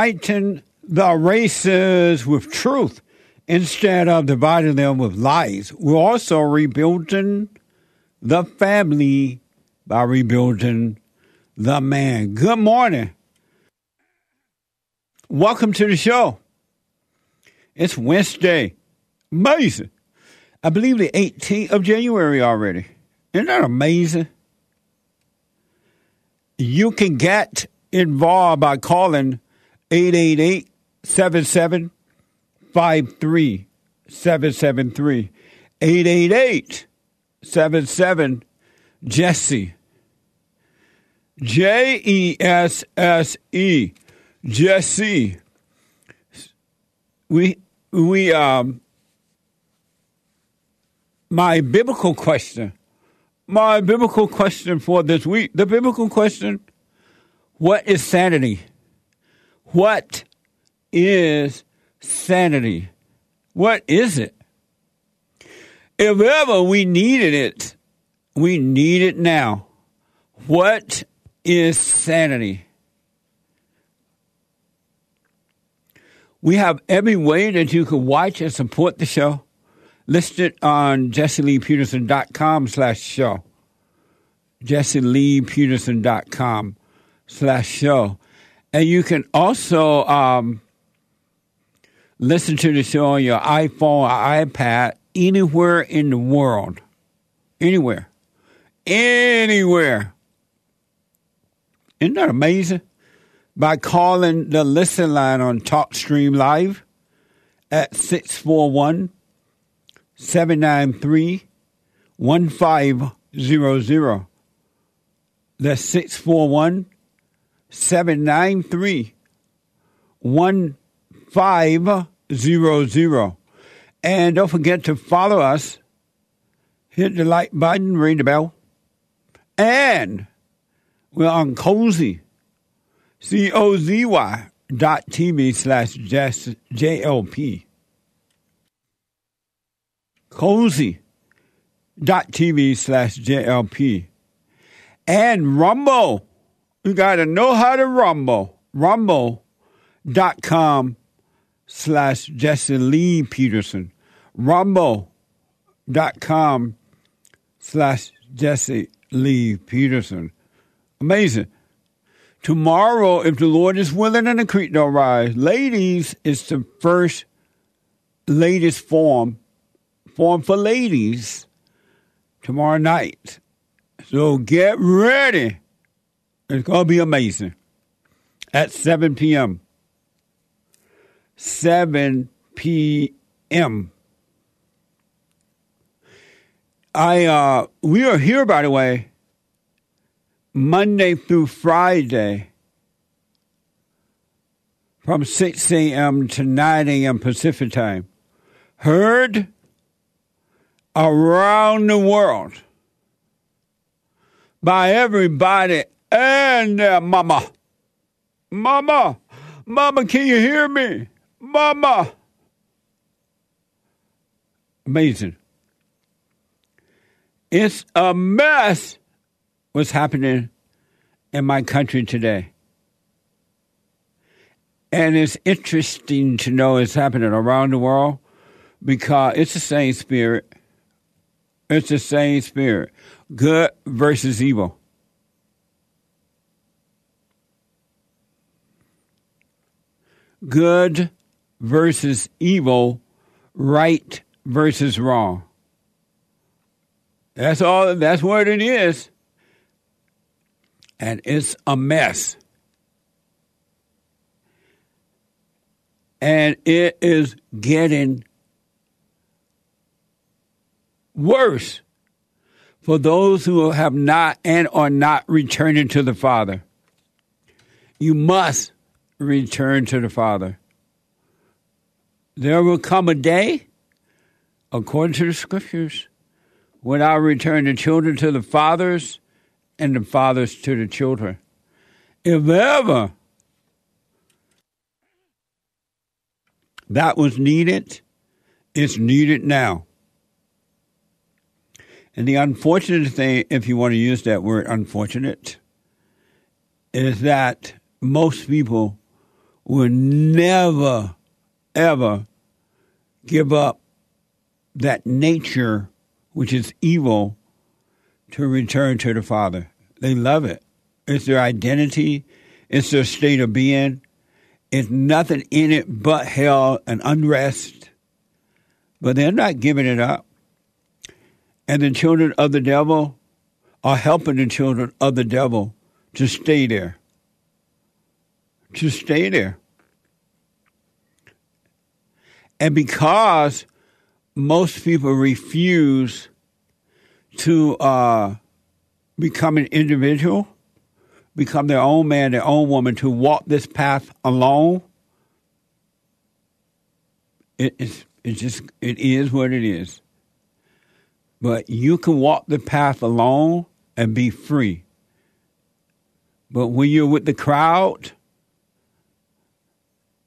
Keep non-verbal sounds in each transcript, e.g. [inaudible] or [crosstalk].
uniting the races with truth instead of dividing them with lies. We're also rebuilding the family by rebuilding the man. Good morning. Welcome to the show. It's Wednesday. Amazing. I believe the 18th of January already. Isn't that amazing? You can get involved by calling 888 77 773 888 77 Jesse. J E S S E. Jesse. We we um my biblical question my biblical question for this week the biblical question what is sanity what is sanity? What is it? If ever we needed it, we need it now. What is sanity? We have every way that you can watch and support the show listed on jesseleepeterson.com slash show. jesseleepeterson.com slash show. And you can also um, listen to the show on your iPhone or iPad anywhere in the world. Anywhere. Anywhere. Isn't that amazing? By calling the listen line on TalkStream Live at 641 793 1500. That's 641 793 1500. And don't forget to follow us. Hit the like button, ring the bell. And we're on Cozy, C O Z Y dot TV slash JLP. Cozy dot TV slash JLP. And Rumble. You got to know how to rumble. Rumble.com slash Jesse Lee Peterson. Rumble.com slash Jesse Lee Peterson. Amazing. Tomorrow, if the Lord is willing and the creek don't rise, ladies, it's the first latest form, form for ladies tomorrow night. So get ready. It's going to be amazing. At 7 p.m. 7 p.m. I uh we are here by the way Monday through Friday from 6 a.m. to 9 a.m. Pacific time. Heard around the world by everybody and their mama. Mama, mama, can you hear me? Mama. Amazing. It's a mess what's happening in my country today. And it's interesting to know it's happening around the world because it's the same spirit. It's the same spirit. Good versus evil. Good versus evil, right versus wrong. That's all that's what it is. And it's a mess. And it is getting worse for those who have not and are not returning to the Father. You must return to the Father. There will come a day, according to the scriptures, when I return the children to the fathers and the fathers to the children. If ever that was needed, it's needed now. And the unfortunate thing, if you want to use that word unfortunate, is that most people will never, ever give up that nature which is evil to return to the Father. They love it. It's their identity, it's their state of being. It's nothing in it but hell and unrest. But they're not giving it up. And the children of the devil are helping the children of the devil to stay there. To stay there. And because most people refuse to uh, become an individual, become their own man, their own woman, to walk this path alone, it, it's, it's just, it is what it is. But you can walk the path alone and be free. But when you're with the crowd,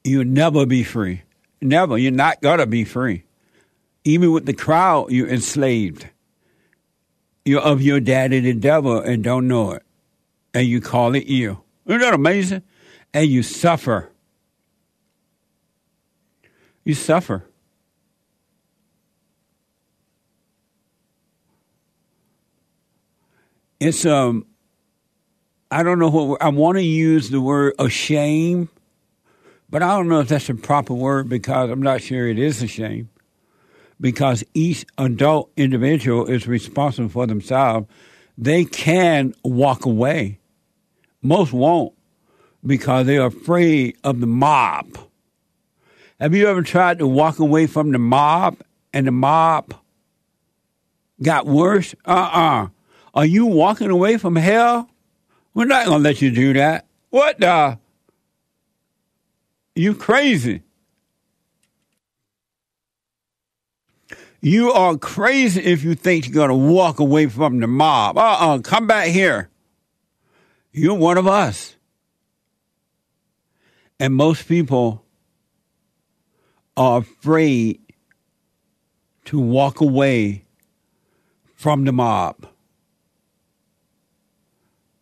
you'll never be free. Never. You're not going to be free. Even with the crowd, you're enslaved. You're of your daddy, the devil, and don't know it. And you call it you. Isn't that amazing? And you suffer. You suffer. It's um I don't know what I want to use the word ashamed, but I don't know if that's a proper word because I'm not sure it is a shame. Because each adult individual is responsible for themselves. They can walk away. Most won't because they're afraid of the mob. Have you ever tried to walk away from the mob and the mob got worse? Uh uh Are you walking away from hell? We're not going to let you do that. What the? You crazy. You are crazy if you think you're going to walk away from the mob. Uh uh come back here. You're one of us. And most people are afraid to walk away from the mob.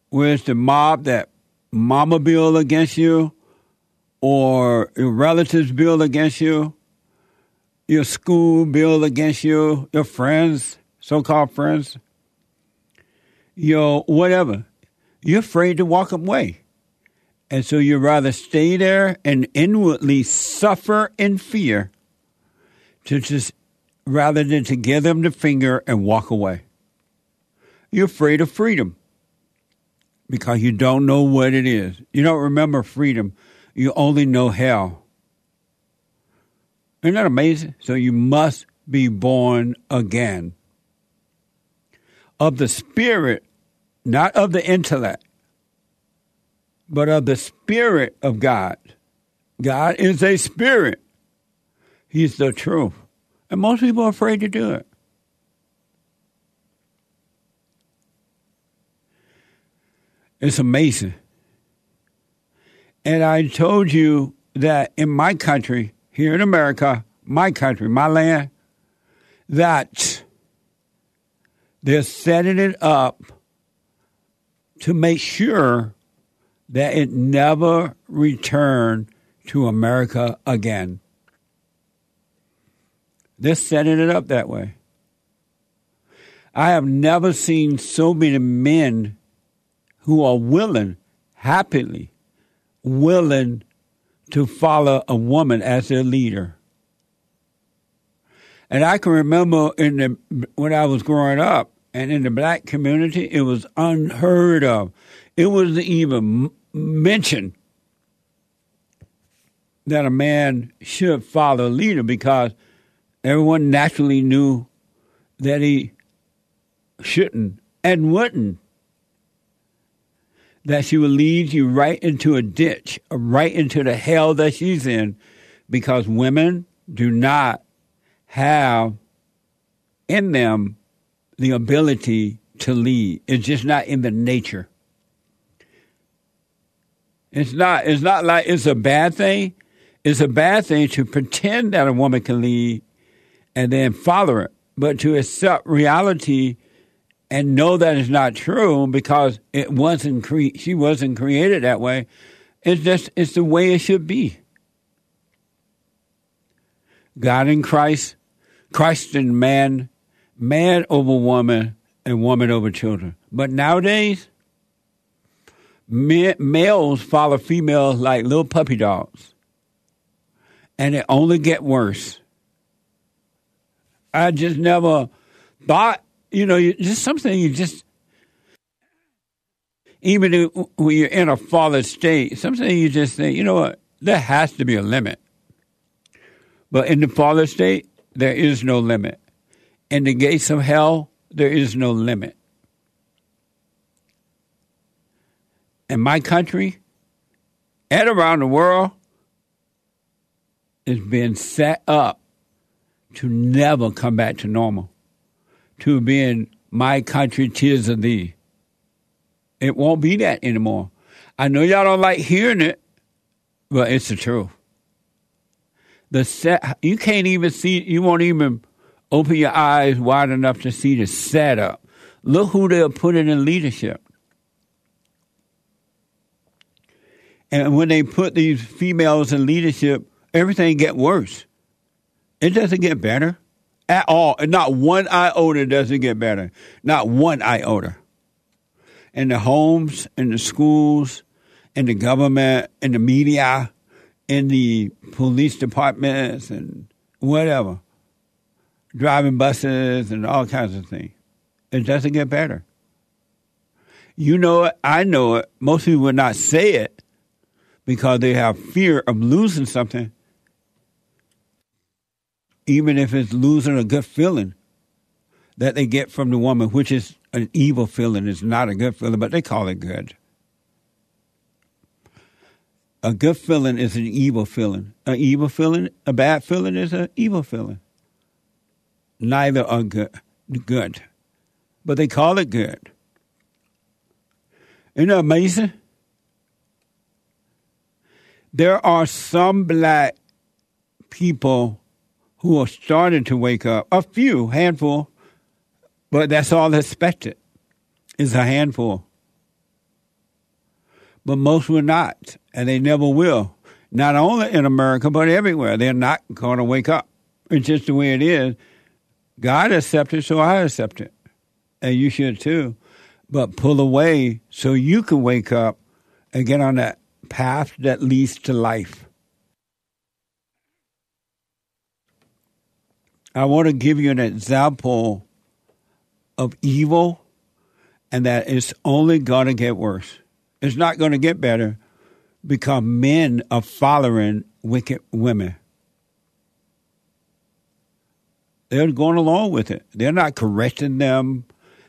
Where's the mob that mama build against you or your relatives build against you, your school build against you, your friends, so called friends, your whatever. You're afraid to walk away. And so you'd rather stay there and inwardly suffer in fear to just rather than to give them the finger and walk away. You're afraid of freedom because you don't know what it is. You don't remember freedom. You only know hell. Isn't that amazing? So you must be born again. Of the spirit, not of the intellect but of the Spirit of God. God is a spirit. He's the truth. And most people are afraid to do it. It's amazing. And I told you that in my country, here in America, my country, my land, that they're setting it up to make sure that it never returned to America again. They're setting it up that way. I have never seen so many men who are willing, happily willing to follow a woman as their leader. And I can remember in the when I was growing up, and in the black community, it was unheard of. It wasn't even mentioned that a man should follow a leader because everyone naturally knew that he shouldn't and wouldn't. That she will lead you right into a ditch, right into the hell that she's in, because women do not have in them the ability to lead. It's just not in the nature. It's not. It's not like it's a bad thing. It's a bad thing to pretend that a woman can lead and then follow it, but to accept reality and know that it's not true because it wasn't cre- she wasn't created that way. It's just it's the way it should be. God in Christ, Christ in man, man over woman, and woman over children. But nowadays, males follow females like little puppy dogs, and it only get worse. I just never thought, you know, just something you just, even when you're in a fallen state, something you just think, you know what, there has to be a limit. But in the fallen state, there is no limit. In the gates of hell, there is no limit. In my country and around the world, is being set up to never come back to normal, to being my country, tears of thee. It won't be that anymore. I know y'all don't like hearing it, but it's the truth. The set, you can't even see, you won't even open your eyes wide enough to see the setup. Look who they're putting in leadership. And when they put these females in leadership, everything get worse. It doesn't get better at all. And not one iota does it get better. Not one iota. In the homes, in the schools, in the government, in the media, in the police departments, and whatever. Driving buses and all kinds of things. It doesn't get better. You know it. I know it. Most people would not say it because they have fear of losing something even if it's losing a good feeling that they get from the woman, which is an evil feeling. It's not a good feeling, but they call it good. A good feeling is an evil feeling. An evil feeling, a bad feeling is an evil feeling. Neither are good, good, but they call it good. Isn't that amazing? There are some black people who are starting to wake up. A few, handful, but that's all expected is a handful. But most will not, and they never will. Not only in America, but everywhere. They're not going to wake up. It's just the way it is. God accepted, so I accept it. And you should too. But pull away so you can wake up and get on that path that leads to life. I want to give you an example of evil and that it's only going to get worse. It's not going to get better because men are following wicked women. They're going along with it. They're not correcting them.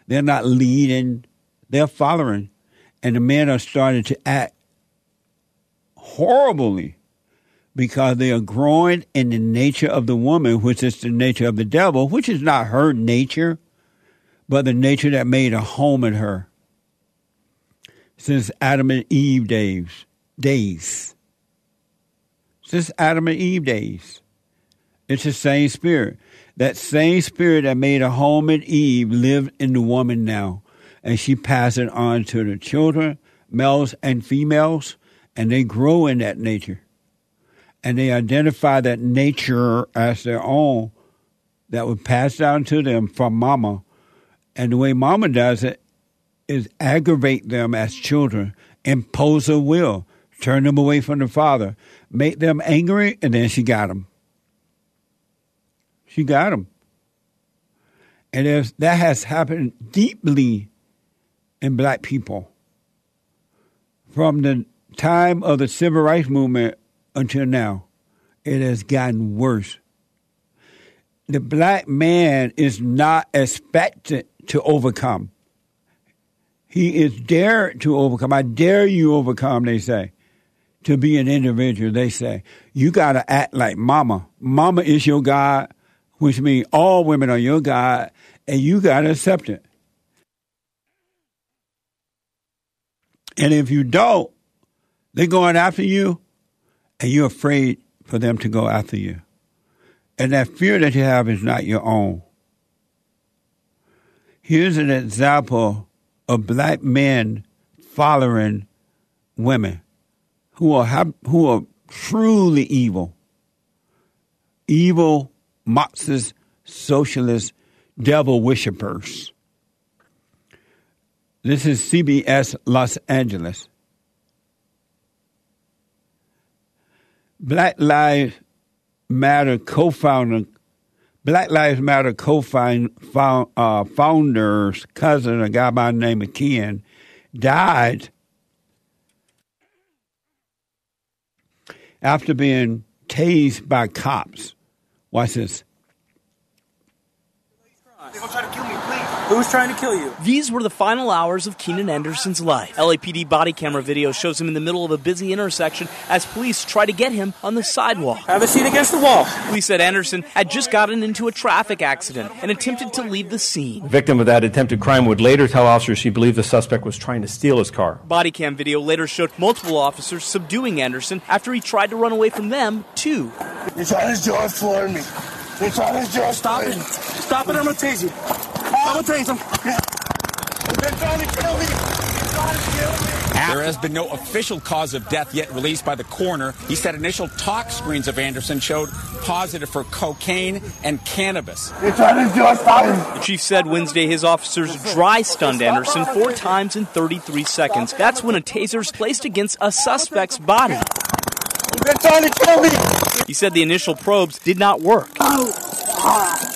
They're not leading. They're following. And the men are starting to act horribly because they are growing in the nature of the woman, which is the nature of the devil, which is not her nature, but the nature that made a home in her. Since Adam and Eve days, days. Since Adam and Eve days. It's the same spirit. That same spirit that made a home in Eve lived in the woman now. And she passed it on to the children, males and females, and they grow in that nature and they identify that nature as their own that was passed down to them from mama. And the way mama does it is aggravate them as children, impose a will, turn them away from the father, make them angry, and then she got them. She got them. And if that has happened deeply in black people from the time of the civil rights movement until now. It has gotten worse. the black man is not expected to overcome. He is dared to overcome. I dare you overcome, they say. To be an individual, they say. You got to act like mama. Mama is your God, which means all women are your God, and you got to accept it. And if you don't, they're going after you, and you're afraid for them to go after you. And that fear that you have is not your own. Here's an example of black men following women who are who are truly evil, evil Marxist, socialist, devil worshippers. This is CBS Los Angeles. Black Lives Matter co-founder, Black Lives Matter co-founder's uh, cousin, a guy by the name of Ken, died after being tased by cops. Watch this. Who's trying to kill you? These were the final hours of Keenan Anderson's life. LAPD body camera video shows him in the middle of a busy intersection as police try to get him on the sidewalk. Have a seat against the wall. Police said Anderson had just gotten into a traffic accident and attempted to leave the scene. The victim of that attempted crime would later tell officers she believed the suspect was trying to steal his car. Body cam video later showed multiple officers subduing Anderson after he tried to run away from them, too. You're trying to jaw for me. You're trying to jaw Stop it. Stop it, I'm gonna tase you. I'm gonna tase him. There has been no official cause of death yet released by the coroner. He said initial tox screens of Anderson showed positive for cocaine and cannabis. The chief said Wednesday his officers dry stunned Anderson four times in 33 seconds. That's when a taser's placed against a suspect's body. He said the initial probes did not work.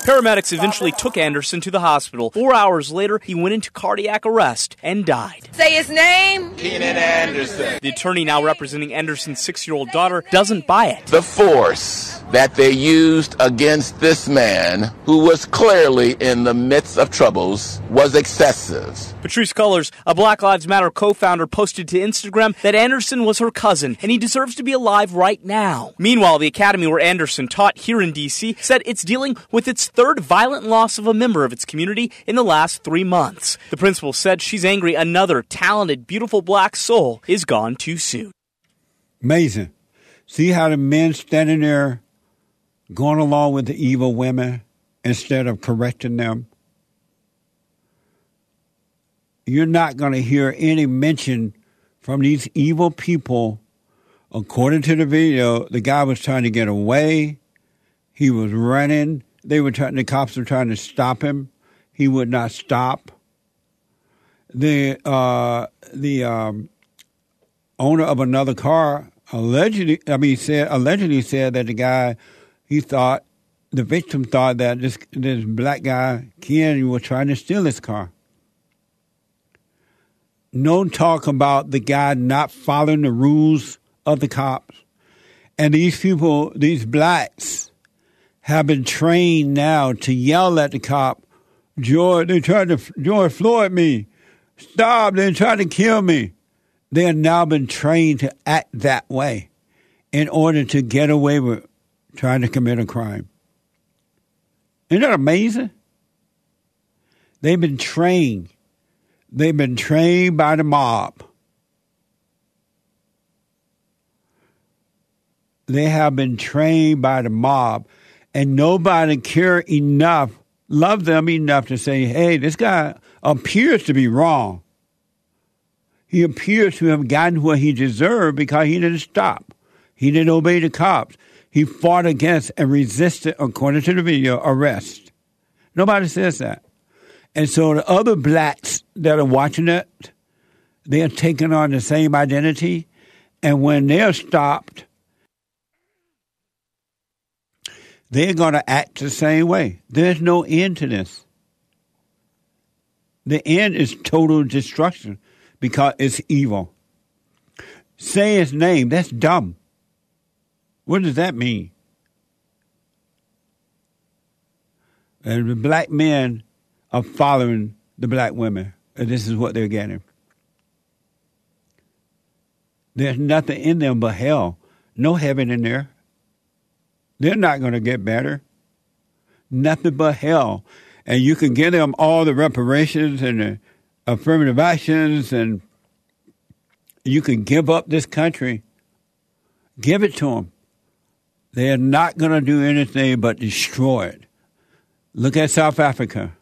Paramedics eventually took Anderson to the hospital. Four hours later, he went into cardiac arrest and died. Say his name. Keenan Anderson. The attorney now representing Anderson's six year old daughter doesn't buy it. The force that they used against this man, who was clearly in the midst of troubles, was excessive. Patrisse Cullors, a Black Lives Matter co founder, posted to Instagram that Anderson was her cousin and he deserves to be alive right now. Meanwhile, the academy where Anderson taught here in D.C. said it's dealing with its third violent loss of a member of its community in the last three months. The principal said she's angry another talented, beautiful black soul is gone too soon. Amazing. See how the men standing there going along with the evil women instead of correcting them? You're not going to hear any mention from these evil people. According to the video, the guy was trying to get away. He was running. They were trying. The cops were trying to stop him. He would not stop. The uh, the um, owner of another car allegedly, I mean, said allegedly said that the guy he thought the victim thought that this this black guy Ken was trying to steal his car. No talk about the guy not following the rules of the cops, and these people, these blacks, have been trained now to yell at the cop. George, they tried to George Floyd me. Stop! They tried to kill me. They have now been trained to act that way in order to get away with trying to commit a crime. Isn't that amazing? They've been trained. They've been trained by the mob. They have been trained by the mob, and nobody care enough, love them enough to say, hey, this guy appears to be wrong. He appears to have gotten what he deserved because he didn't stop. He didn't obey the cops. He fought against and resisted, according to the video, arrest. Nobody says that. And so the other blacks that are watching it, they're taking on the same identity. And when they're stopped, they're going to act the same way. There's no end to this. The end is total destruction because it's evil. Say his name, that's dumb. What does that mean? And the black men are following the black women. And this is what they're getting. There's nothing in them but hell. No heaven in there. They're not going to get better. Nothing but hell. And you can give them all the reparations and the affirmative actions, and you can give up this country. Give it to them. They're not going to do anything but destroy it. Look at South Africa.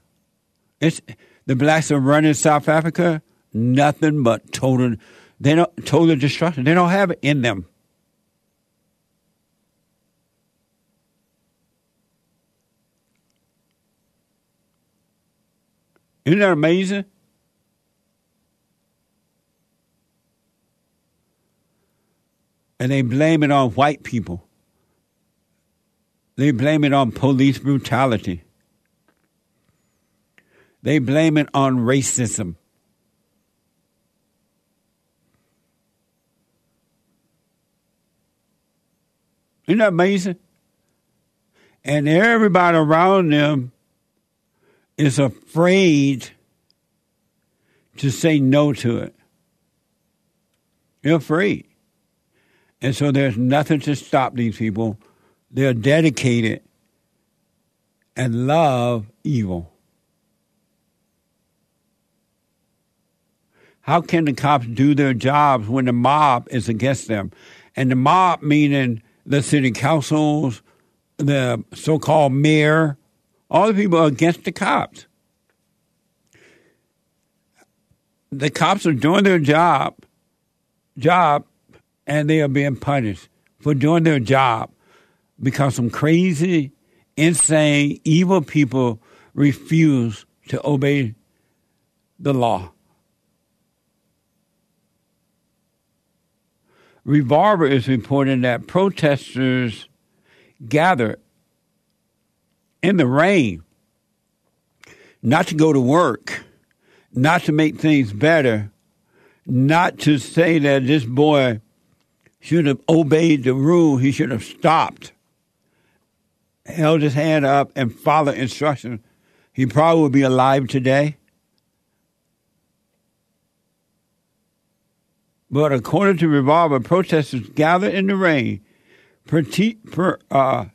It's the blacks are running South Africa. Nothing but total. They don't total destruction. They don't have it in them. Isn't that amazing? And they blame it on white people. They blame it on police brutality. They blame it on racism. Isn't that amazing? And everybody around them is afraid to say no to it. You're afraid. And so there's nothing to stop these people. They're dedicated and love evil. How can the cops do their jobs when the mob is against them? And the mob meaning the city councils, the so called mayor, all the people are against the cops. The cops are doing their job, job, and they are being punished for doing their job because some crazy, insane, evil people refuse to obey the law. Revolver is reporting that protesters gathered in the rain, not to go to work, not to make things better, not to say that this boy should have obeyed the rule, he should have stopped, held his hand up, and followed instructions, he probably would be alive today. But according to Revolver, protesters gathered in the rain, per, uh,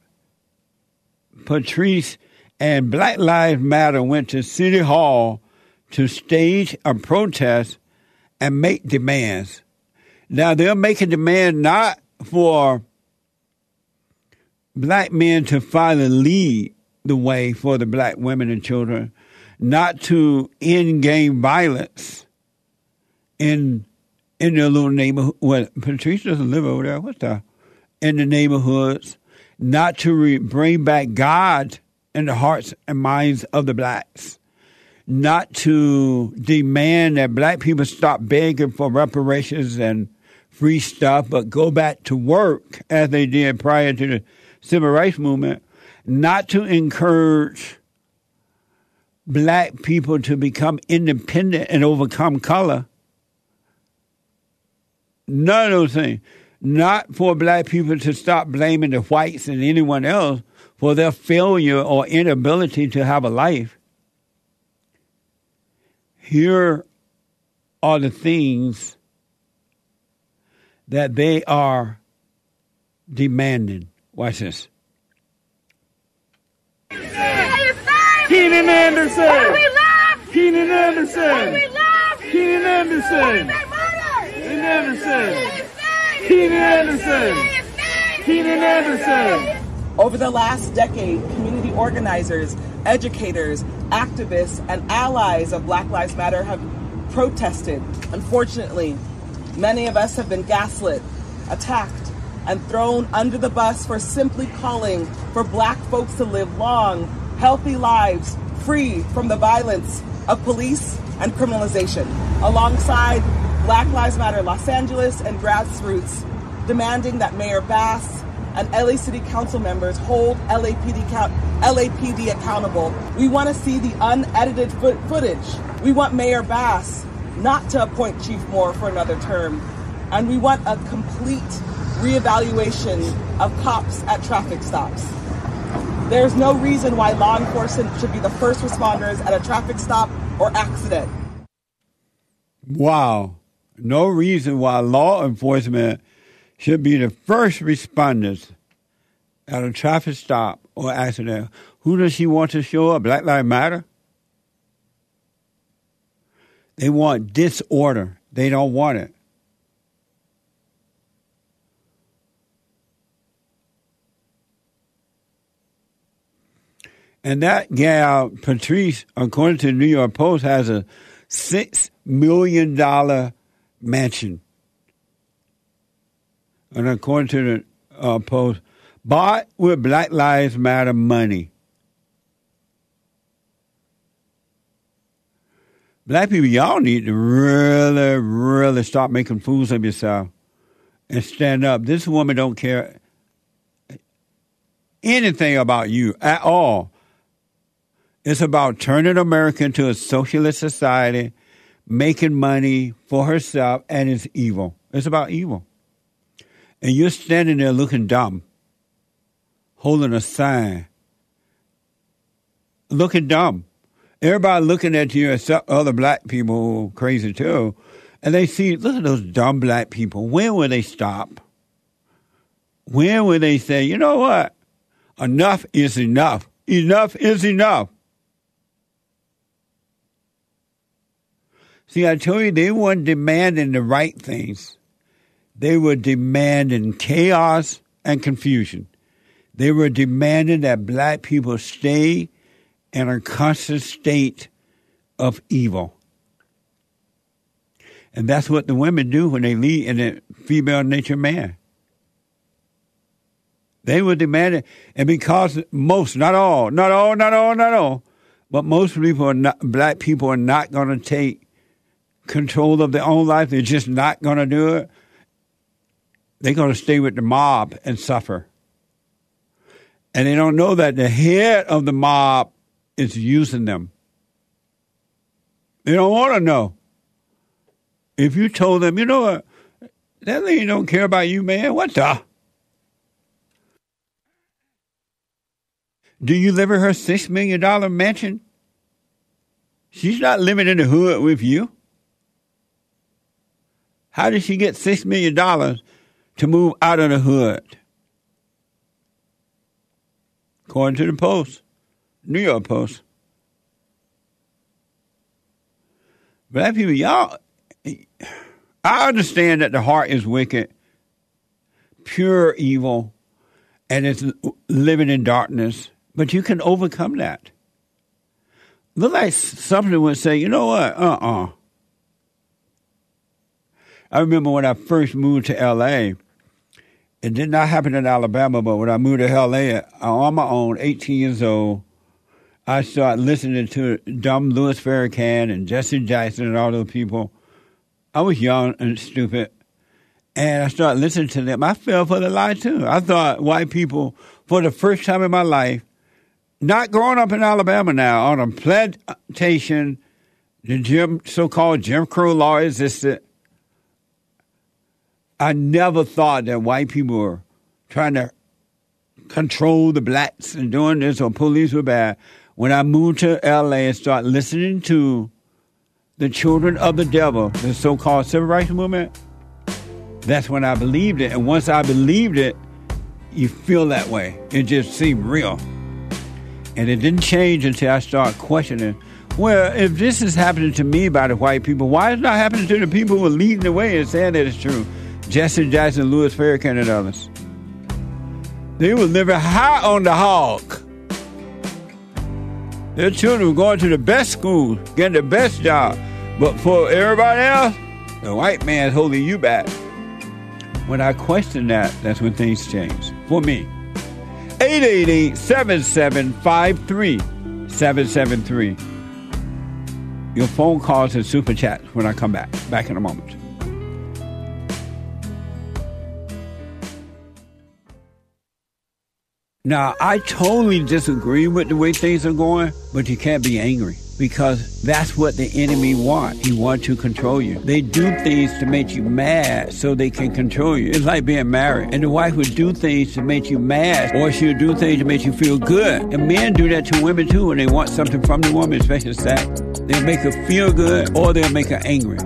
Patrisse and Black Lives Matter went to City Hall to stage a protest and make demands. Now they're making demands not for black men to finally lead the way for the black women and children, not to end gang violence in in their little neighborhood. Well, Patrisse doesn't live over there. What's that? in the neighborhoods? Not to re- bring back God in the hearts and minds of the blacks, not to demand that black people stop begging for reparations and free stuff, but go back to work as they did prior to the civil rights movement, not to encourage black people to become independent and overcome color. None of those things not for black people to stop blaming the whites and anyone else for their failure or inability to have a life. Here are the things that they are demanding. Watch this. Keenan Anderson! Keenan Anderson! Keenan Anderson! Keenan Anderson! Keenan Anderson! Keenan Anderson! Over the last decade, community organizers, educators, activists, and allies of Black Lives Matter have protested. Unfortunately, many of us have been gaslit, attacked, and thrown under the bus for simply calling for black folks to live long, healthy lives free from the violence of police and criminalization. Alongside Black Lives Matter Los Angeles and grassroots demanding that Mayor Bass and LA City Council members hold LAPD, LAPD accountable. We want to see the unedited footage. We want Mayor Bass not to appoint Chief Moore for another term. And we want a complete reevaluation of cops at traffic stops. There's no reason why law enforcement should be the first responders at a traffic stop or accident. Wow. No reason why law enforcement should be the first responders at a traffic stop or accident. Who does she want to show up? Black Lives Matter? They want disorder. They don't want it. And that gal, Patrisse, according to the New York Post, has a $6 million mansion. And according to the uh, Post, bought with Black Lives Matter money. Black people, y'all need to really, really stop making fools of yourself and stand up. This woman don't care anything about you at all. It's about turning America into a socialist society, making money for herself, and it's evil. It's about evil. And you're standing there looking dumb, holding a sign, looking dumb. Everybody looking at you, except other black people crazy too, and they see, look at those dumb black people. When will they stop? When will they say, you know what? Enough is enough. Enough is enough. See, I told you they weren't demanding the right things. They were demanding chaos and confusion. They were demanding that black people stay in a constant state of evil. And that's what the women do when they lead in a female nature man. They were demanding, and because most, not all, not all, not all, not all, but most people are not, black people are not going to take control of their own life. They're just not going to do it. They're going to stay with the mob and suffer. And they don't know that the head of the mob is using them. They don't want to know. If you told them, you know what, that lady don't care about you, man. What the? Do you live in her six million dollar mansion? She's not living in the hood with you. How did she get six million dollars to move out of the hood? According to the Post, New York Post. Black people, y'all, I understand that the heart is wicked, pure evil, and it's living in darkness, but you can overcome that. Look like something would say, you know what? Uh uh I remember when I first moved to LA, it did not happen in Alabama, but when I moved to LA on my own, 18 years old, I started listening to dumb Louis Farrakhan and Jesse Jackson and all those people. I was young and stupid. And I started listening to them. I fell for the lie too. I thought white people, for the first time in my life, not growing up in Alabama now, on a plantation, the Jim, so-called Jim Crow law existed. I never thought that white people were trying to control the blacks and doing this or police were bad. When I moved to LA and started listening to the children of the devil, the so called civil rights movement, that's when I believed it. And once I believed it, you feel that way. It just seemed real. And it didn't change until I started questioning well, if this is happening to me by the white people, why is it not happening to the people who are leading the way and saying that it's true? Jesse Jackson, Louis Farrakhan, and others. They were living high on the hog. Their children were going to the best schools, getting the best job. But for everybody else, the white man's holding you back. When I question that, that's when things change. For me. 888 7753 773. Your phone calls and super chats when I come back. Back in a moment. Now, I totally disagree with the way things are going, but you can't be angry. because that's what the enemy want. He want to control you. They do things to make you mad so they can control you. It's like being married. And the wife would do things to make you mad or she'll do things to make you feel good. And men do that to women too when they want something from the woman, especially sex. They'll make her feel good or they'll make her angry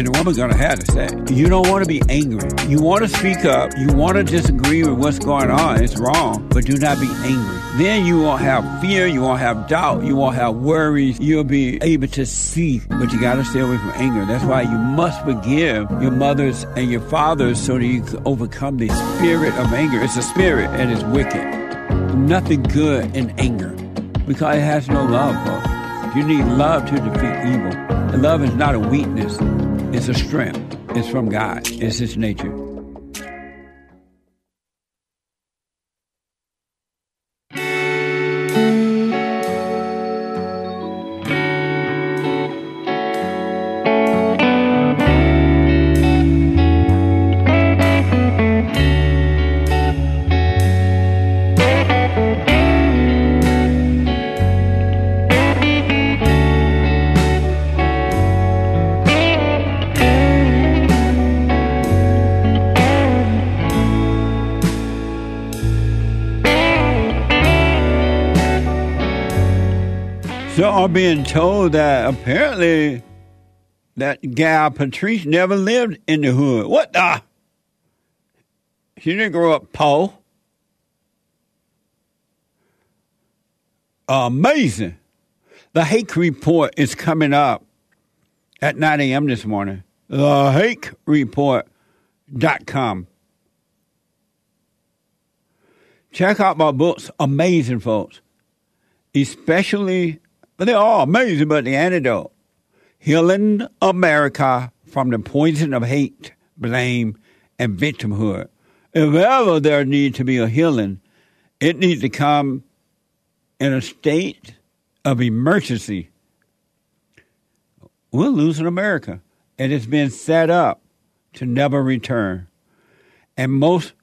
and the woman's gonna have to say. You don't want to be angry. You want to speak up. You want to disagree with what's going on. It's wrong, but do not be angry. Then you won't have fear. You won't have doubt. You won't have worries. You'll be able to see. But you got to stay away from anger. That's why you must forgive your mothers and your fathers so that you can overcome the spirit of anger. It's a spirit and it's wicked. Nothing good in anger because it has no love, folks. You need love to defeat evil. And love is not a weakness. It's a strength. It's from God. It's His nature. Being told that apparently that gal Patrisse never lived in the hood. What the? She didn't grow up poor. Amazing. The Hake Report is coming up at 9 a.m. this morning. TheHakeReport.com. Check out my books. Amazing, folks. Especially but they're all amazing, but the antidote. Healing America from the poison of hate, blame, and victimhood. If ever there needs to be a healing, it needs to come in a state of emergency. We're losing America, and it's been set up to never return. And most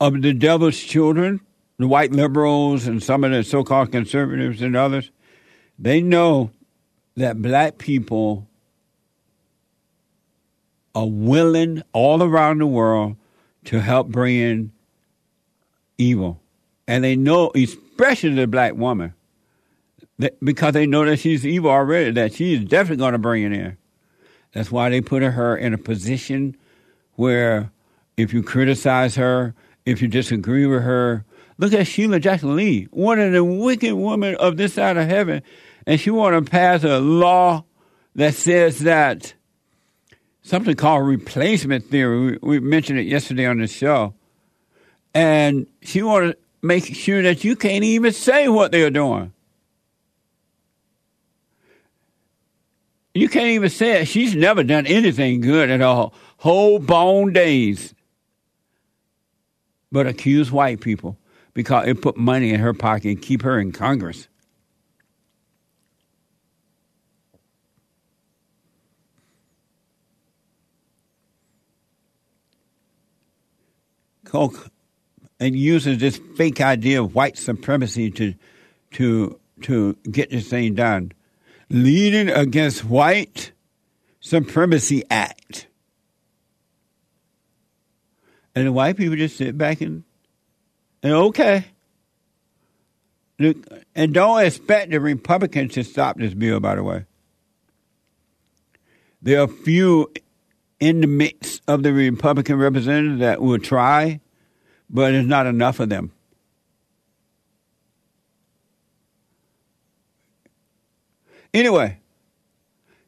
of the devil's children, the white liberals and some of the so called conservatives and others, they know that black people are willing all around the world to help bring in evil. And they know, especially the black woman, that, because they know that she's evil already, that she's definitely going to bring it in. That's why they put her in a position where if you criticize her, if you disagree with her, look at Sheila Jackson Lee, one of the wicked women of this side of heaven and she want to pass a law that says that something called replacement theory. We, we mentioned it yesterday on the show, and she want to make sure that you can't even say what they're doing. You can't even say it. She's never done anything good at all. Whole bone days. But accuse white people because it put money in her pocket and keep her in Congress. Koch and uses this fake idea of white supremacy to to to get this thing done. Leading against white supremacy act. And the white people just sit back and okay. And don't expect the Republicans to stop this bill, by the way. There are a few in the mix of the Republican representatives that will try, but there's not enough of them. Anyway,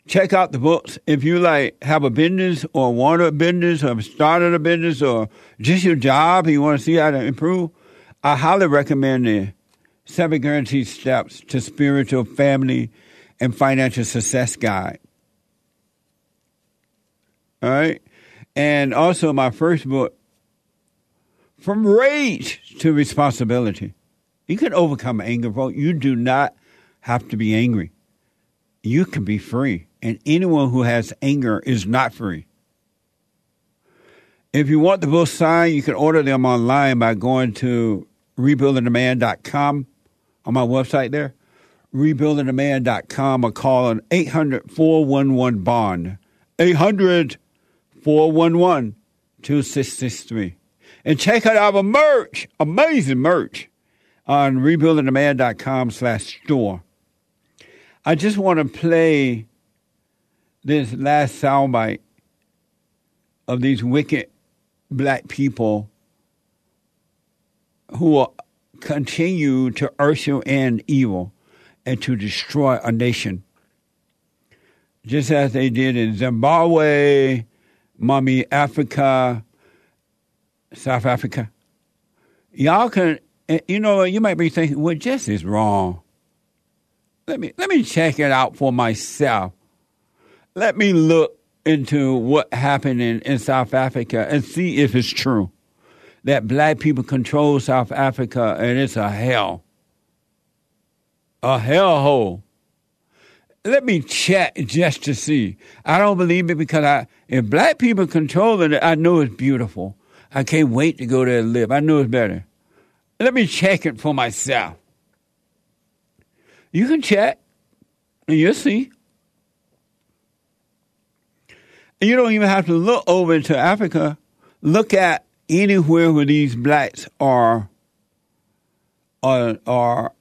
check out the books. If you like have a business or want a business or have started a business or just your job, you want to see how to improve, I highly recommend the Seven Guaranteed Steps to Spiritual, Family, and Financial Success Guide. All right. And also my first book, From Rage to Responsibility. You can overcome anger, folks. You do not have to be angry. You can be free. And anyone who has anger is not free. If you want the book signed, you can order them online by going to rebuildingtheman.com on my website there. rebuildingtheman.com or call on 800 411 Bond. 800 411 2663. And check out our merch, amazing merch, on rebuildingtheman.com slash store. I just want to play this last soundbite of these wicked black people who will continue to usher in evil and to destroy a nation. Just as they did in Zimbabwe, Mommy Africa, South Africa. Y'all can, eh, you know, you might be thinking, well, Jesse is wrong. Let me let me check it out for myself. Let me look into what happened in, in South Africa and see if it's true that black people control South Africa and it's a hell. A hellhole. Let me check just to see. I don't believe it because I if black people control it, I know it's beautiful. I can't wait to go there and live. I know it's better. Let me check it for myself. You can check, and you'll see. And you don't even have to look over to Africa. Look at anywhere where these blacks are are, are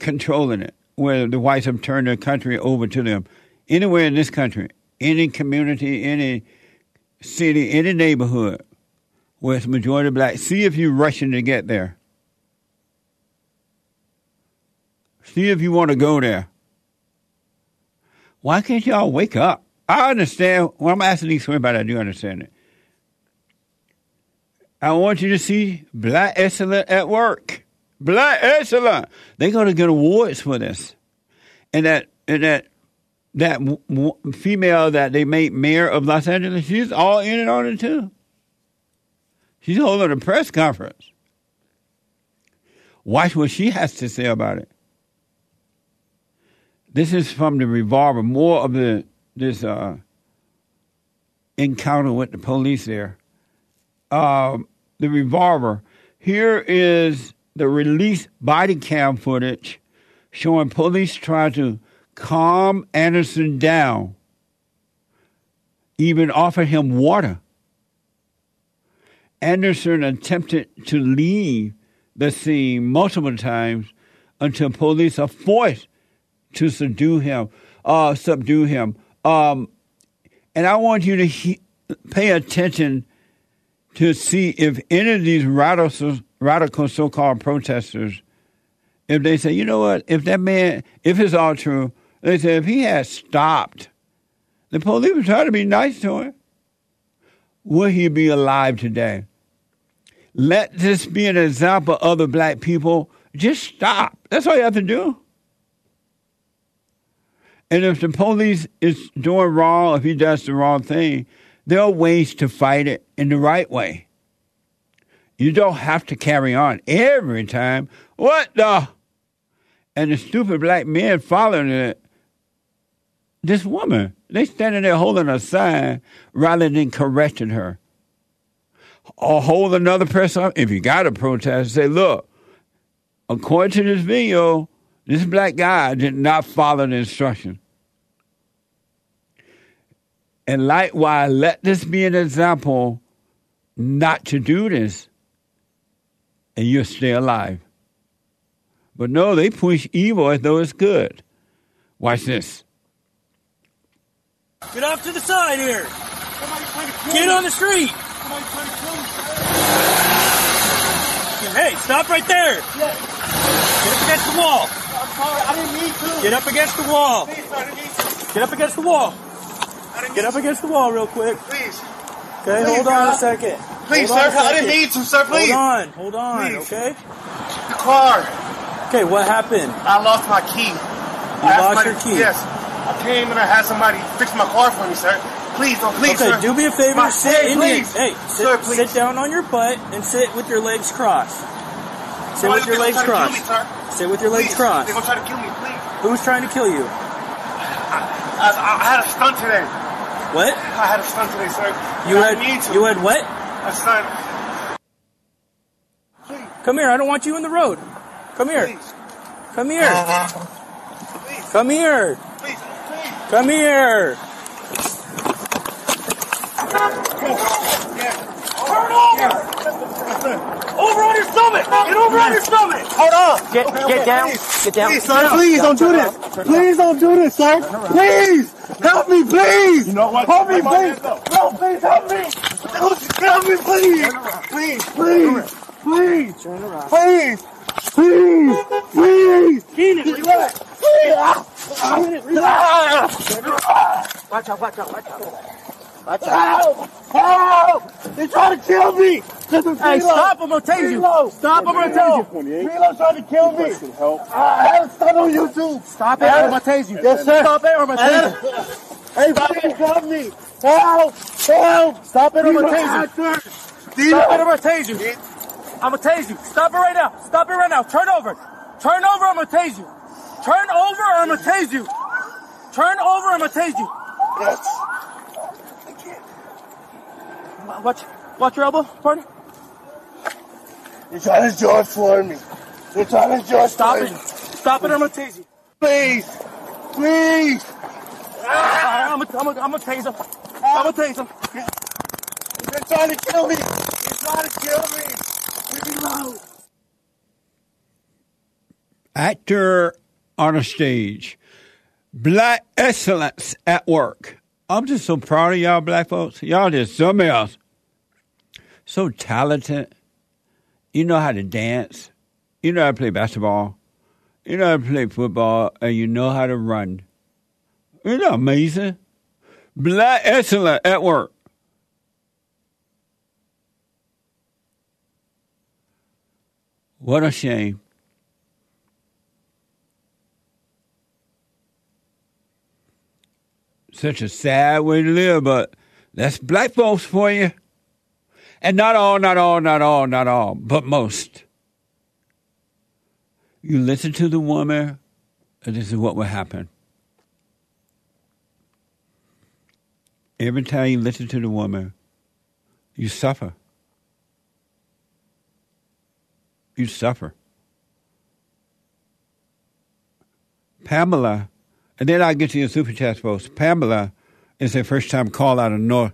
controlling it, where the whites have turned their country over to them. Anywhere in this country, any community, any city, any neighborhood where it's majority black, see if you're rushing to get there. See if you want to go there. Why can't y'all wake up? I understand. When I'm asking these women about I do understand it. I want you to see Black Excellent at work. Black Excellent. They're going to get awards for this. And that and that that w- female that they made mayor of Los Angeles, she's all in it on it too. She's holding a press conference. Watch what she has to say about it. This is from the revolver. More of the this uh, encounter with the police there. Um, the revolver. Here is the release body cam footage showing police trying to calm Anderson down, even offer him water. Anderson attempted to leave the scene multiple times until police are forced to subdue him. Uh, subdue him. Um, and I want you to he- pay attention to see if any of these radical, radical so-called protesters, if they say, you know what, if that man, if it's all true, they say if he had stopped, the police were trying to be nice to him, would he be alive today? Let this be an example of other black people. Just stop. That's all you have to do. And if the police is doing wrong, if he does the wrong thing, there are ways to fight it in the right way. You don't have to carry on every time. What the? And the stupid black men following it. This woman, they standing there holding a sign rather than correcting her. Or hold another person up. If you got a protest, say, look, according to this video, this black guy did not follow the instructions. And likewise, let this be an example not to do this, and you'll stay alive. But no, they push evil as though it's good. Watch this. Get off to the side here. Get on the street. Hey, stop right there. Get up against the wall. Get up against the wall. Get up against the wall. Get up against the wall real quick. Please. Okay, Please, hold on God. a second. Please, Hold sir. a I didn't second. need to, sir. Please. Hold on, hold on, Please. okay? The car. Okay, what happened? I lost my key. You I lost somebody- your key? Yes. I came and I had somebody fix my car for me, sir. Please, don't, please, okay, sir. do me a favor. My- sit hey, in please. Your, hey, sit, Sir, please. sit down on your butt and sit with your legs crossed. Sit Somebody with your legs try to kill crossed. me. Sit with your legs Please. crossed. They're gonna try to kill me, please. Who's trying to kill you? I, I, I had a stunt today. What? I had a stunt today, sir. You I had need to. you had what? A stunt. Come here. I don't want you in the road. Come here. Please. Come here. Come here. Come here. Turn over Over on your stomach! Get over on your stomach! Hold on! Get get down. Get down. Please, sir, please don't do this! Please don't do this, sir! Please! Help me, please! You know what? Help me, please! No, please help me! Help me, please! Please, please! Please! Please! Please! Please! Keenan, relax! Please! Ah! Watch out, watch out, watch out. Help! Help! They're trying to kill me! Hey, stop him, I'll tase you. Stop him, I'll tase you. Relo's trying to kill me! I have stuff on YouTube! Stop it, or I'm gonna tase you. Yes, sir. Stop it, or I'm gonna tase you. Hey, please help me! Help! Help! Stop it, or I'm gonna tase you. Stop it, or I'm gonna tase you. I'm gonna tase you. Stop it right now. Stop it right now. Turn over. Turn over, I'm gonna tase you. Turn over, or I'm gonna tase you. Turn over, I'm gonna tase you. Yes. Watch, watch your elbow, partner. You're trying to George for me. You're trying to George Stop for it. me. Stop it, I'm gonna tase you. Please! Please! Alright, I'm gonna, I'm gonna, I'm gonna tase him. I'm gonna tase him. They're trying to kill me! They're trying to kill me! Reload! actor on a stage, black excellence at work. I'm just so proud of y'all, black folks. Y'all just something else. So talented. You know how to dance. You know how to play basketball. You know how to play football, and you know how to run. Isn't that amazing? Black excellence at work. What a shame. Such a sad way to live, but that's black folks for you. And not all, not all, not all, not all, but most. You listen to the woman, and this is what will happen. Every time you listen to the woman, you suffer. You suffer. Pamela and then I get to your super chat folks. Pamela is a first time call out of North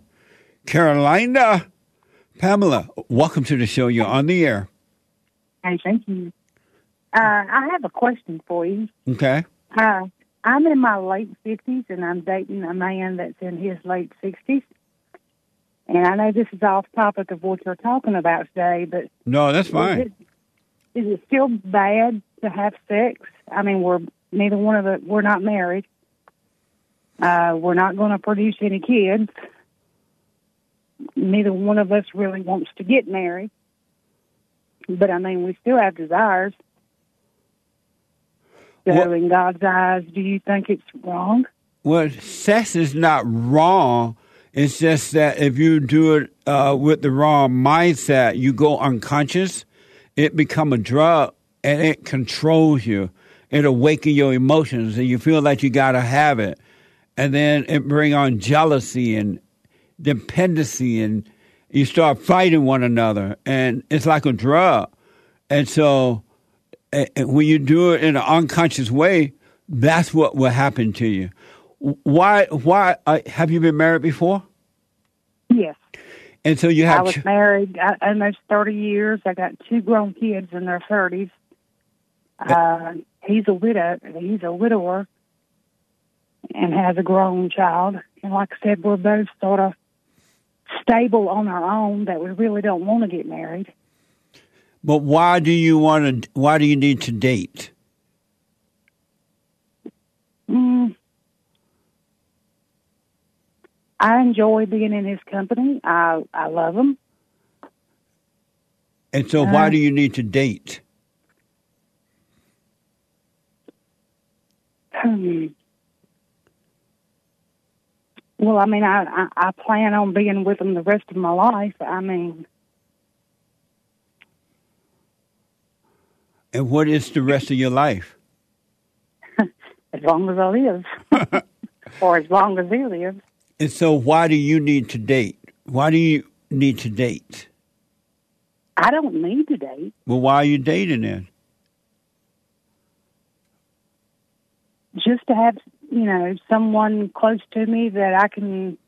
Carolina. Pamela, welcome to the show. You're on the air. Hey, thank you. Uh, I have a question for you. Okay. Uh, I'm in my late 50s and I'm dating a man that's in his late 60s. And I know this is off topic of what you're talking about today, but No, that's is fine. it, is it still bad to have sex? I mean, we're neither one of us, we're not married. Uh, we're not going to produce any kids. Neither one of us really wants to get married. But I mean, we still have desires. So, What- in God's eyes, do you think it's wrong? Well, sex is not wrong. It's just that if you do it uh, with the wrong mindset, you go unconscious. It become a drug, and it controls you. It awaken your emotions, and you feel like you gotta have it. And then it bring on jealousy and dependency, and you start fighting one another, and it's like a drug. And so, eh, when you do it in an unconscious way, that's what will happen to you. Why? Why uh, have you been married before? Yes. And so you have. I was ch- married uh, almost 30 years. I got two grown kids in their 30s. Uh, he's a widow. He's a widower and has a grown child. And like I said, we're both sort of stable on our own that we really don't want to get married. but why do you want to? Why do you need to date? Mm. I enjoy being in his company. I I love him. And so, why Uh, do you need to date? Hmm. Well, I mean, I, I I plan on being with him the rest of my life. I mean, And what is the rest of your life? [laughs] as long as I live, [laughs] or as long as he lives. And so, why do you need to date? Why do you need to date? I don't need to date. Well, why are you dating then? Just to have you know someone close to me that I can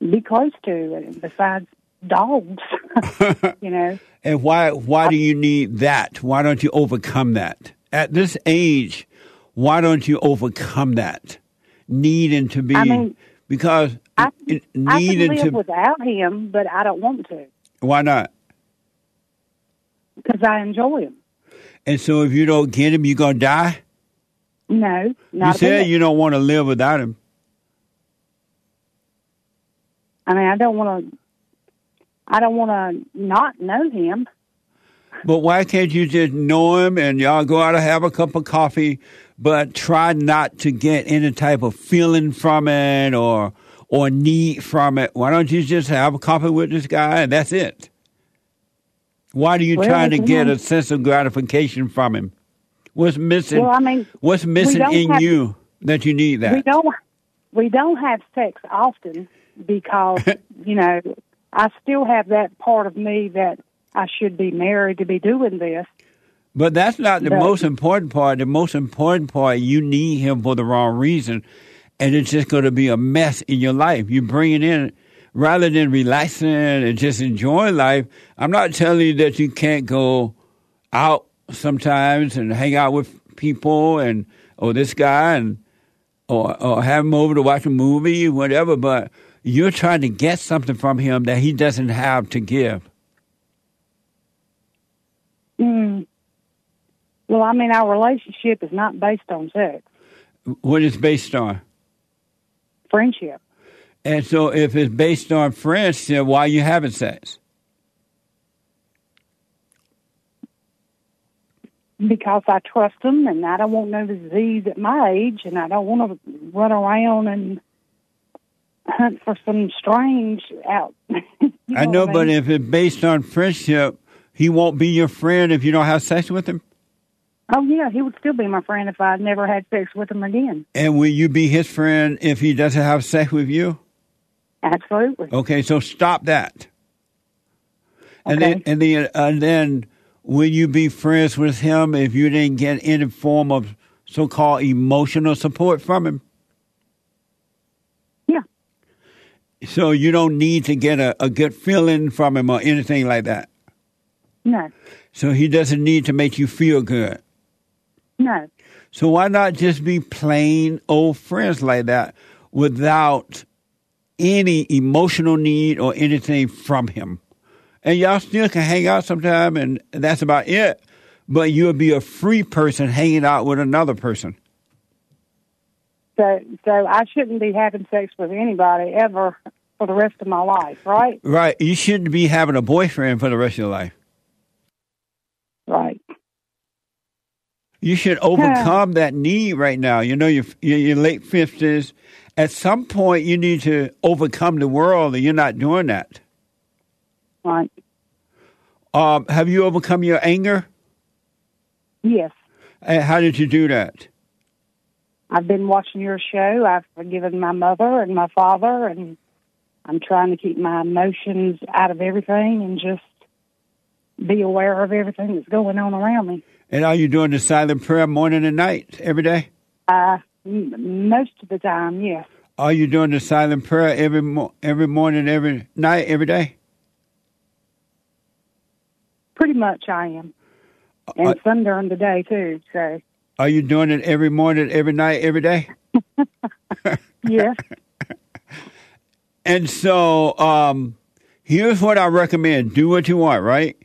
be close to besides dogs. [laughs] you know. [laughs] And why why do you need that? Why don't you overcome that? At this age, why don't you overcome that? Needing to be I mean, because I, it- I can live to without him, but I don't want to why not? because I enjoy him. And so if you don't get him, you're gonna die. No, you said you don't want to live without him. I mean, I don't want to. I don't want to not know him. But why can't you just know him and y'all go out and have a cup of coffee, but try not to get any type of feeling from it or or need from it? Why don't you just have a coffee with this guy and that's it? Why do you Well, try to get a sense of gratification from him? What's missing? Well, I mean, what's missing in have- you that you need that? We don't. We don't have sex often because [laughs] you know I still have that part of me that I should be married to be doing this. But that's not the But- most important part. The most important part, you need him for the wrong reason, and it's just going to be a mess in your life. You bring it in rather than relaxing and just enjoying life. I'm not telling you that you can't go out sometimes and hang out with people and or this guy and or or have him over to watch a movie, whatever. But you're trying to get something from him that he doesn't have to give. Mm. Well, I mean, our relationship is not based on sex, What it's based on. friendship. And so, if it's based on friendship, why you having sex? because I trust them and I don't want no disease at my age and I don't want to run around and hunt for some strange out. [laughs] You I know, what but if it's based on friendship, he won't be your friend if you don't have sex with him. Oh yeah, he would still be my friend if I never had sex with him again. And will you be his friend if he doesn't have sex with you? Absolutely. Okay, so stop that. And Okay. then, and then, and then, will you be friends with him if you didn't get any form of so-called emotional support from him? Yeah. So you don't need to get a, a good feeling from him or anything like that. No, So he doesn't need to make you feel good. no. So why not just be plain old friends like that without any emotional need or anything from him? And y'all still can hang out sometime and that's about it. But you'll be a free person hanging out with another person. So, so I shouldn't be having sex with anybody ever for the rest of my life, right? Right. You shouldn't be having a boyfriend for the rest of your life. Right. You should overcome that need right now. You know, you're, you're your late 50s. At some point, you need to overcome the world, and you're not doing that. Right. Um, have you overcome your anger? Yes. And how did you do that? I've been watching your show. I've forgiven my mother and my father, and I'm trying to keep my emotions out of everything and just be aware of everything that's going on around me. And are you doing the silent prayer morning and night every day? Uh, most of the time, yes. Are you doing the silent prayer every mo- every morning, every night, every day? Pretty much I am. And Uh, some during the day, too. So, Are you doing it every morning, every night, every day? [laughs] yes. [laughs] And so, um, here's what I recommend: do what you want, right?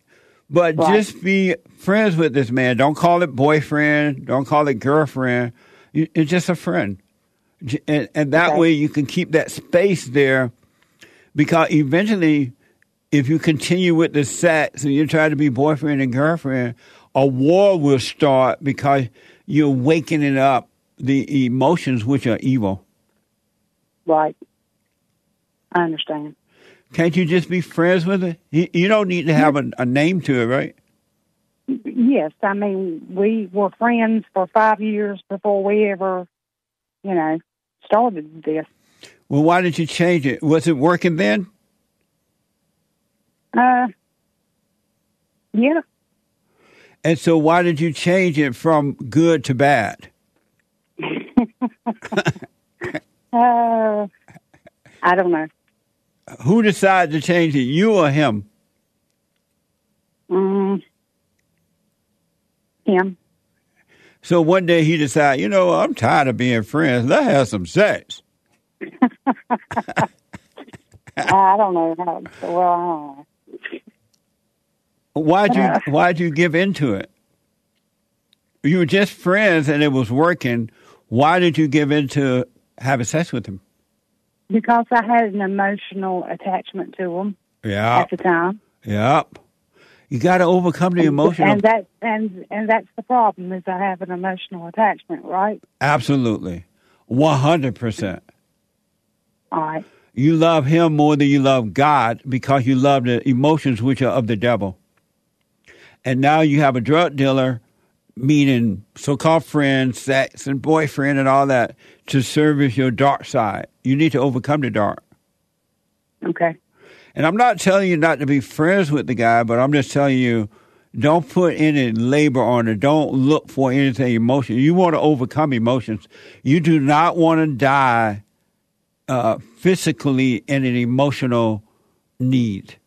But Right. just be friends with this man. Don't call it boyfriend. Don't call it girlfriend. You- It's just a friend, and, and that Okay. way you can keep that space there. Because eventually, if you continue with the sex and you try to be boyfriend and girlfriend, a war will start because you're wakening up the emotions which are evil. Right. I understand. Can't you just be friends with it? You, you don't need to have a, a name to it, right? Yes, I mean, we were friends for five years before we ever, you know, started this. Well, why did you change it? Was it working then? Uh, yeah. And so, why did you change it from good to bad? [laughs] Uh, I don't know. Who decided to change it, you or him? Mm, him. So one day he decided, you know, I'm tired of being friends. Let's have some sex. [laughs] I don't know. How, well, I don't know. Why'd you [laughs] Why'd you give into it? You were just friends and it was working. Why did you give into having sex with him? because I had an emotional attachment to him Yeah. at the time. Yep. You got to overcome the emotion. and of- that and and that's the problem is I have an emotional attachment, right? Absolutely. 100%. All right. You love him more than you love God because you love the emotions which are of the devil. And now you have a drug dealer, meaning so called friends, sex, and boyfriend, and all that to service your dark side. You need to overcome the dark. Okay. And I'm not telling you not to be friends with the guy, but I'm just telling you don't put any labor on it. Don't look for anything emotion. You want to overcome emotions. You do not want to die uh, physically in an emotional need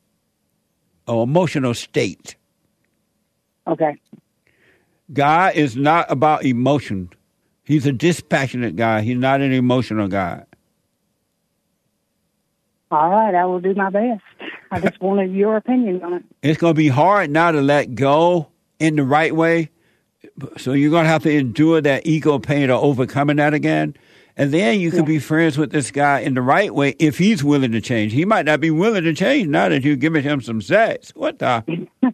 or emotional state. Okay. God is not about emotion. He's a dispassionate guy. He's not an emotional guy. All right, I will do my best. I just wanted your opinion on it. It's going to be hard now to let go in the right way. So you're going to have to endure that ego pain or overcoming that again. And then you can be friends with this guy in the right way if he's willing to change. He might not be willing to change now that you've given him some sex. What the? [laughs]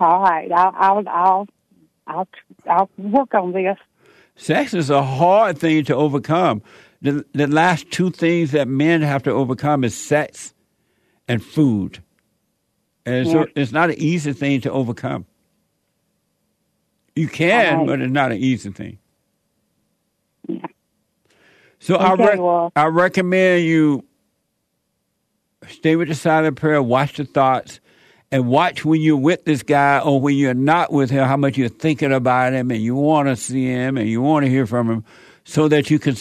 All right, I'll I'll I'll I'll, I'll work on this. Sex is a hard thing to overcome. The, the last two things that men have to overcome is sex and food. And so Yeah. it's not an easy thing to overcome. You can, Right. but it's not an easy thing. So I, Okay, rec- well- I recommend you stay with the silent prayer, watch the thoughts, and watch when you're with this guy or when you're not with him, how much you're thinking about him and you want to see him and you want to hear from him so that you can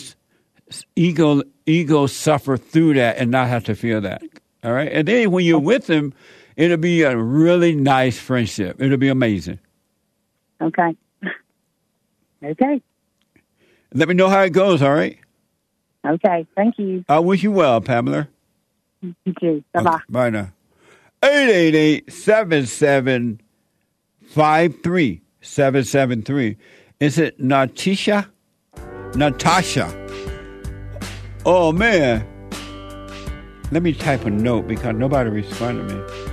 ego, ego suffer through that and not have to feel that. All right. And then when you're with them, it'll be a really nice friendship. It'll be amazing. Okay. Okay. Let me know how it goes. All right. Okay. Thank you. I wish you well, Pamela. You too. Bye bye. Bye now. 888-7753-773. Is it Natisha? Natasha. Oh, man. Let me type a note because nobody responded to me.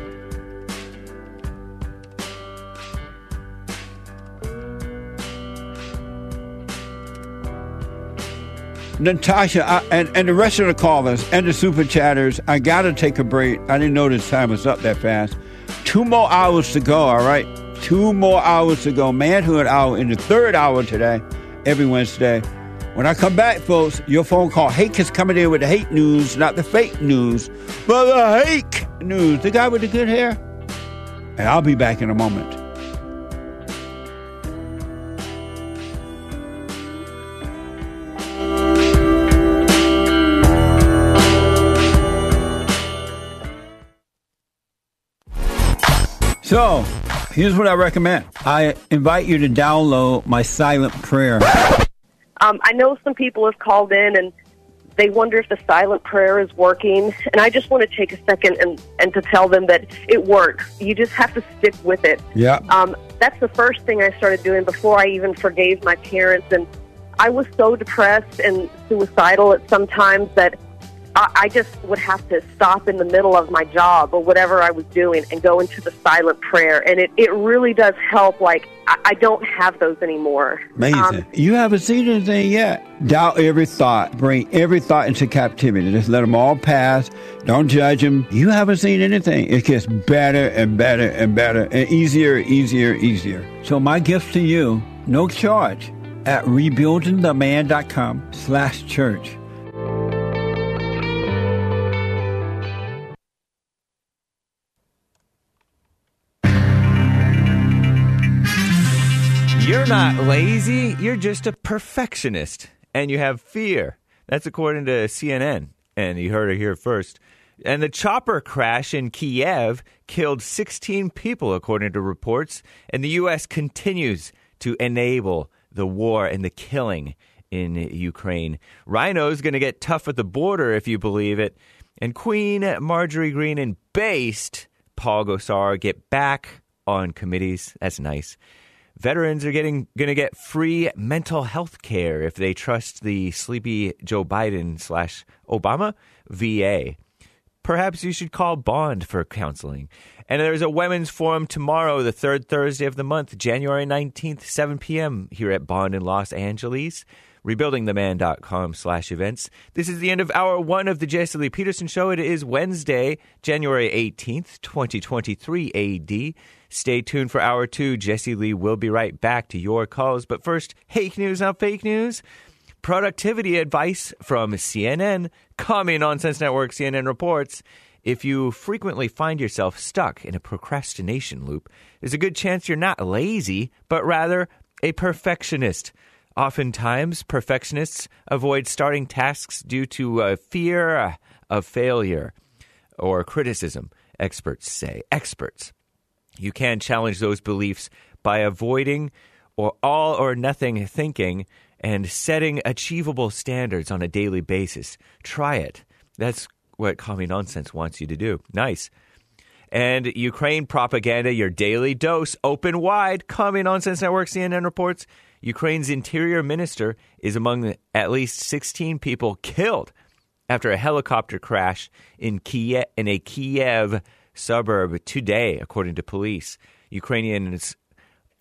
Natasha I, and, and the rest of the callers and the super chatters, I got to take a break. I didn't know this time was up that fast. Two more hours to go, all right? Two more hours to go. Manhood hour in the third hour today, every Wednesday. When I come back, folks, your phone call. Hake is coming in with the hate news, not the fake news, but the hake news. The guy with the good hair. And I'll be back in a moment. So, here's what I recommend. I invite you to download my silent prayer. Um, I know some people have called in and they wonder if the silent prayer is working. And I just want to take a second and, and to tell them that it works. You just have to stick with it. Yeah. Um, that's the first thing I started doing before I even forgave my parents. And I was so depressed and suicidal at some times that I, I just would have to stop in the middle of my job or whatever I was doing and go into the silent prayer. And it, it really does help. Like, I, I don't have those anymore. Amazing. Um, you haven't seen anything yet. Doubt every thought. Bring every thought into captivity. Just let them all pass. Don't judge them. You haven't seen anything. It gets better and better and better and easier, easier, easier. So my gift to you, no charge, at rebuildingtheman.com slash church. You're not lazy, you're just a perfectionist, and you have fear. That's according to CNN, and you heard it here first. And the chopper crash in Kiev killed 16 people, according to reports, and the U.S. continues to enable the war and the killing in Ukraine. Rhino's going to get tough at the border, if you believe it. And Queen Marjorie Greene and based Paul Gosar get back on committees. That's nice. Veterans are getting going to get free mental health care if they trust the sleepy Joe Biden slash Obama VA. Perhaps you should call Bond for counseling. And there's a women's forum tomorrow, the third Thursday of the month, January 19th, 7 p.m. here at Bond in Los Angeles rebuildingtheman.com slash events. This is the end of hour one of the Jesse Lee Peterson Show. It is Wednesday, January 18th, 2023 AD. Stay tuned for hour two. Jesse Lee will be right back to your calls. But first, fake news, not fake news. Productivity advice from CNN, Commie Nonsense Network, CNN reports. If you frequently find yourself stuck in a procrastination loop, there's a good chance you're not lazy, but rather a perfectionist. Oftentimes, perfectionists avoid starting tasks due to a fear uh, of failure or criticism, experts say. Experts. You can challenge those beliefs by avoiding or all or nothing thinking and setting achievable standards on a daily basis. Try it. That's what Commie Nonsense wants you to do. Nice. And Ukraine propaganda, your daily dose, open wide. Commie Nonsense Network, CNN reports Ukraine's interior minister is among the, at least 16 people killed after a helicopter crash in Kiev, in a Kiev suburb today, according to police. Ukrainians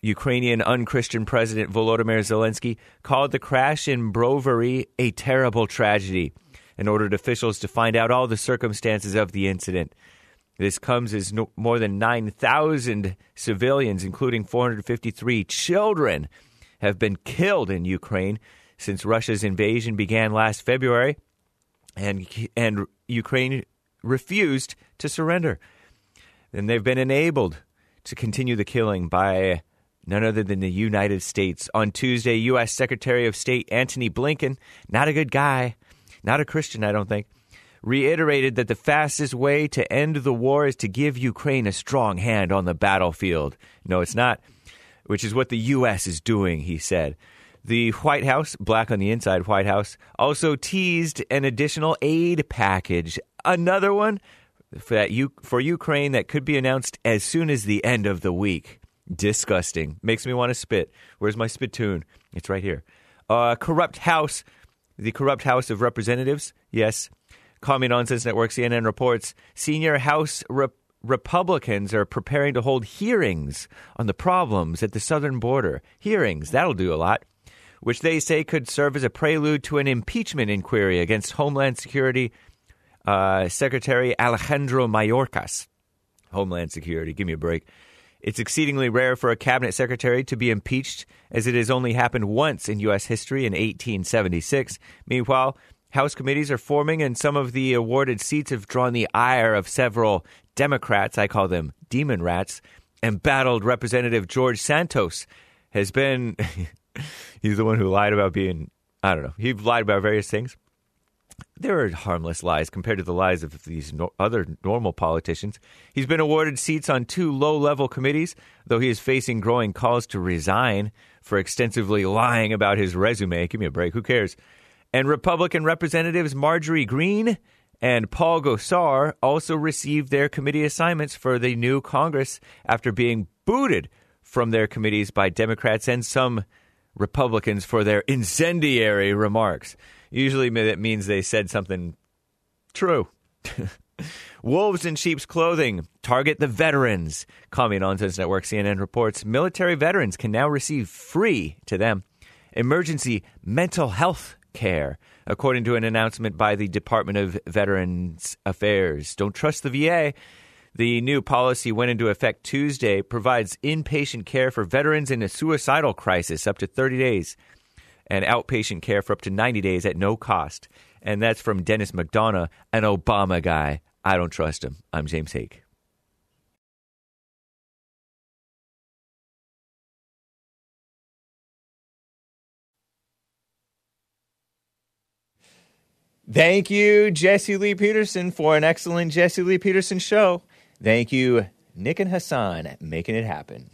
Ukrainian unchristian President Volodymyr Zelensky called the crash in Brovary a terrible tragedy and ordered officials to find out all the circumstances of the incident. This comes as no, more than 9,000 civilians, including 453 children, have been killed in Ukraine since Russia's invasion began last February, and and Ukraine refused to surrender. And they've been enabled to continue the killing by none other than the United States. On Tuesday, U.S. Secretary of State Antony Blinken, not a good guy, not a Christian, I don't think, reiterated that the fastest way to end the war is to give Ukraine a strong hand on the battlefield. No, it's not which is what the U.S. is doing, he said. The White House, black on the inside White House, also teased an additional aid package, another one for, that for Ukraine that could be announced as soon as the end of the week. Disgusting. Makes me want to spit. Where's my spittoon? It's right here. Uh, corrupt House, the corrupt House of Representatives, yes. Commie Nonsense Network, CNN reports senior House Rep- Republicans are preparing to hold hearings on the problems at the southern border. Hearings, that'll do a lot, which they say could serve as a prelude to an impeachment inquiry against Homeland Security uh, Secretary Alejandro Mayorkas. Homeland Security, give me a break. It's exceedingly rare for a cabinet secretary to be impeached, as it has only happened once in U.S. history in 1876. Meanwhile, House committees are forming, and some of the awarded seats have drawn the ire of several Democrats. I call them demon rats. Embattled Representative George Santos has been. [laughs] he's the one who lied about being. I don't know. He lied about various things. There are harmless lies compared to the lies of these no, other normal politicians. He's been awarded seats on two low level committees, though he is facing growing calls to resign for extensively lying about his resume. Give me a break. Who cares? And Republican Representatives Marjorie Greene and Paul Gosar also received their committee assignments for the new Congress after being booted from their committees by Democrats and some Republicans for their incendiary remarks. Usually that means they said something true. [laughs] Wolves in sheep's clothing target the veterans. Commie Nonsense Network CNN reports military veterans can now receive free to them emergency mental health care, according to an announcement by the Department of Veterans Affairs. Don't trust the VA. The new policy went into effect Tuesday, provides inpatient care for veterans in a suicidal crisis up to 30 days and outpatient care for up to 90 days at no cost. And that's from Dennis McDonough, an Obama guy. I don't trust him. I'm James Hake. Thank you, Jesse Lee Peterson, for an excellent Jesse Lee Peterson show. Thank you, Nick and Hassan, making it happen.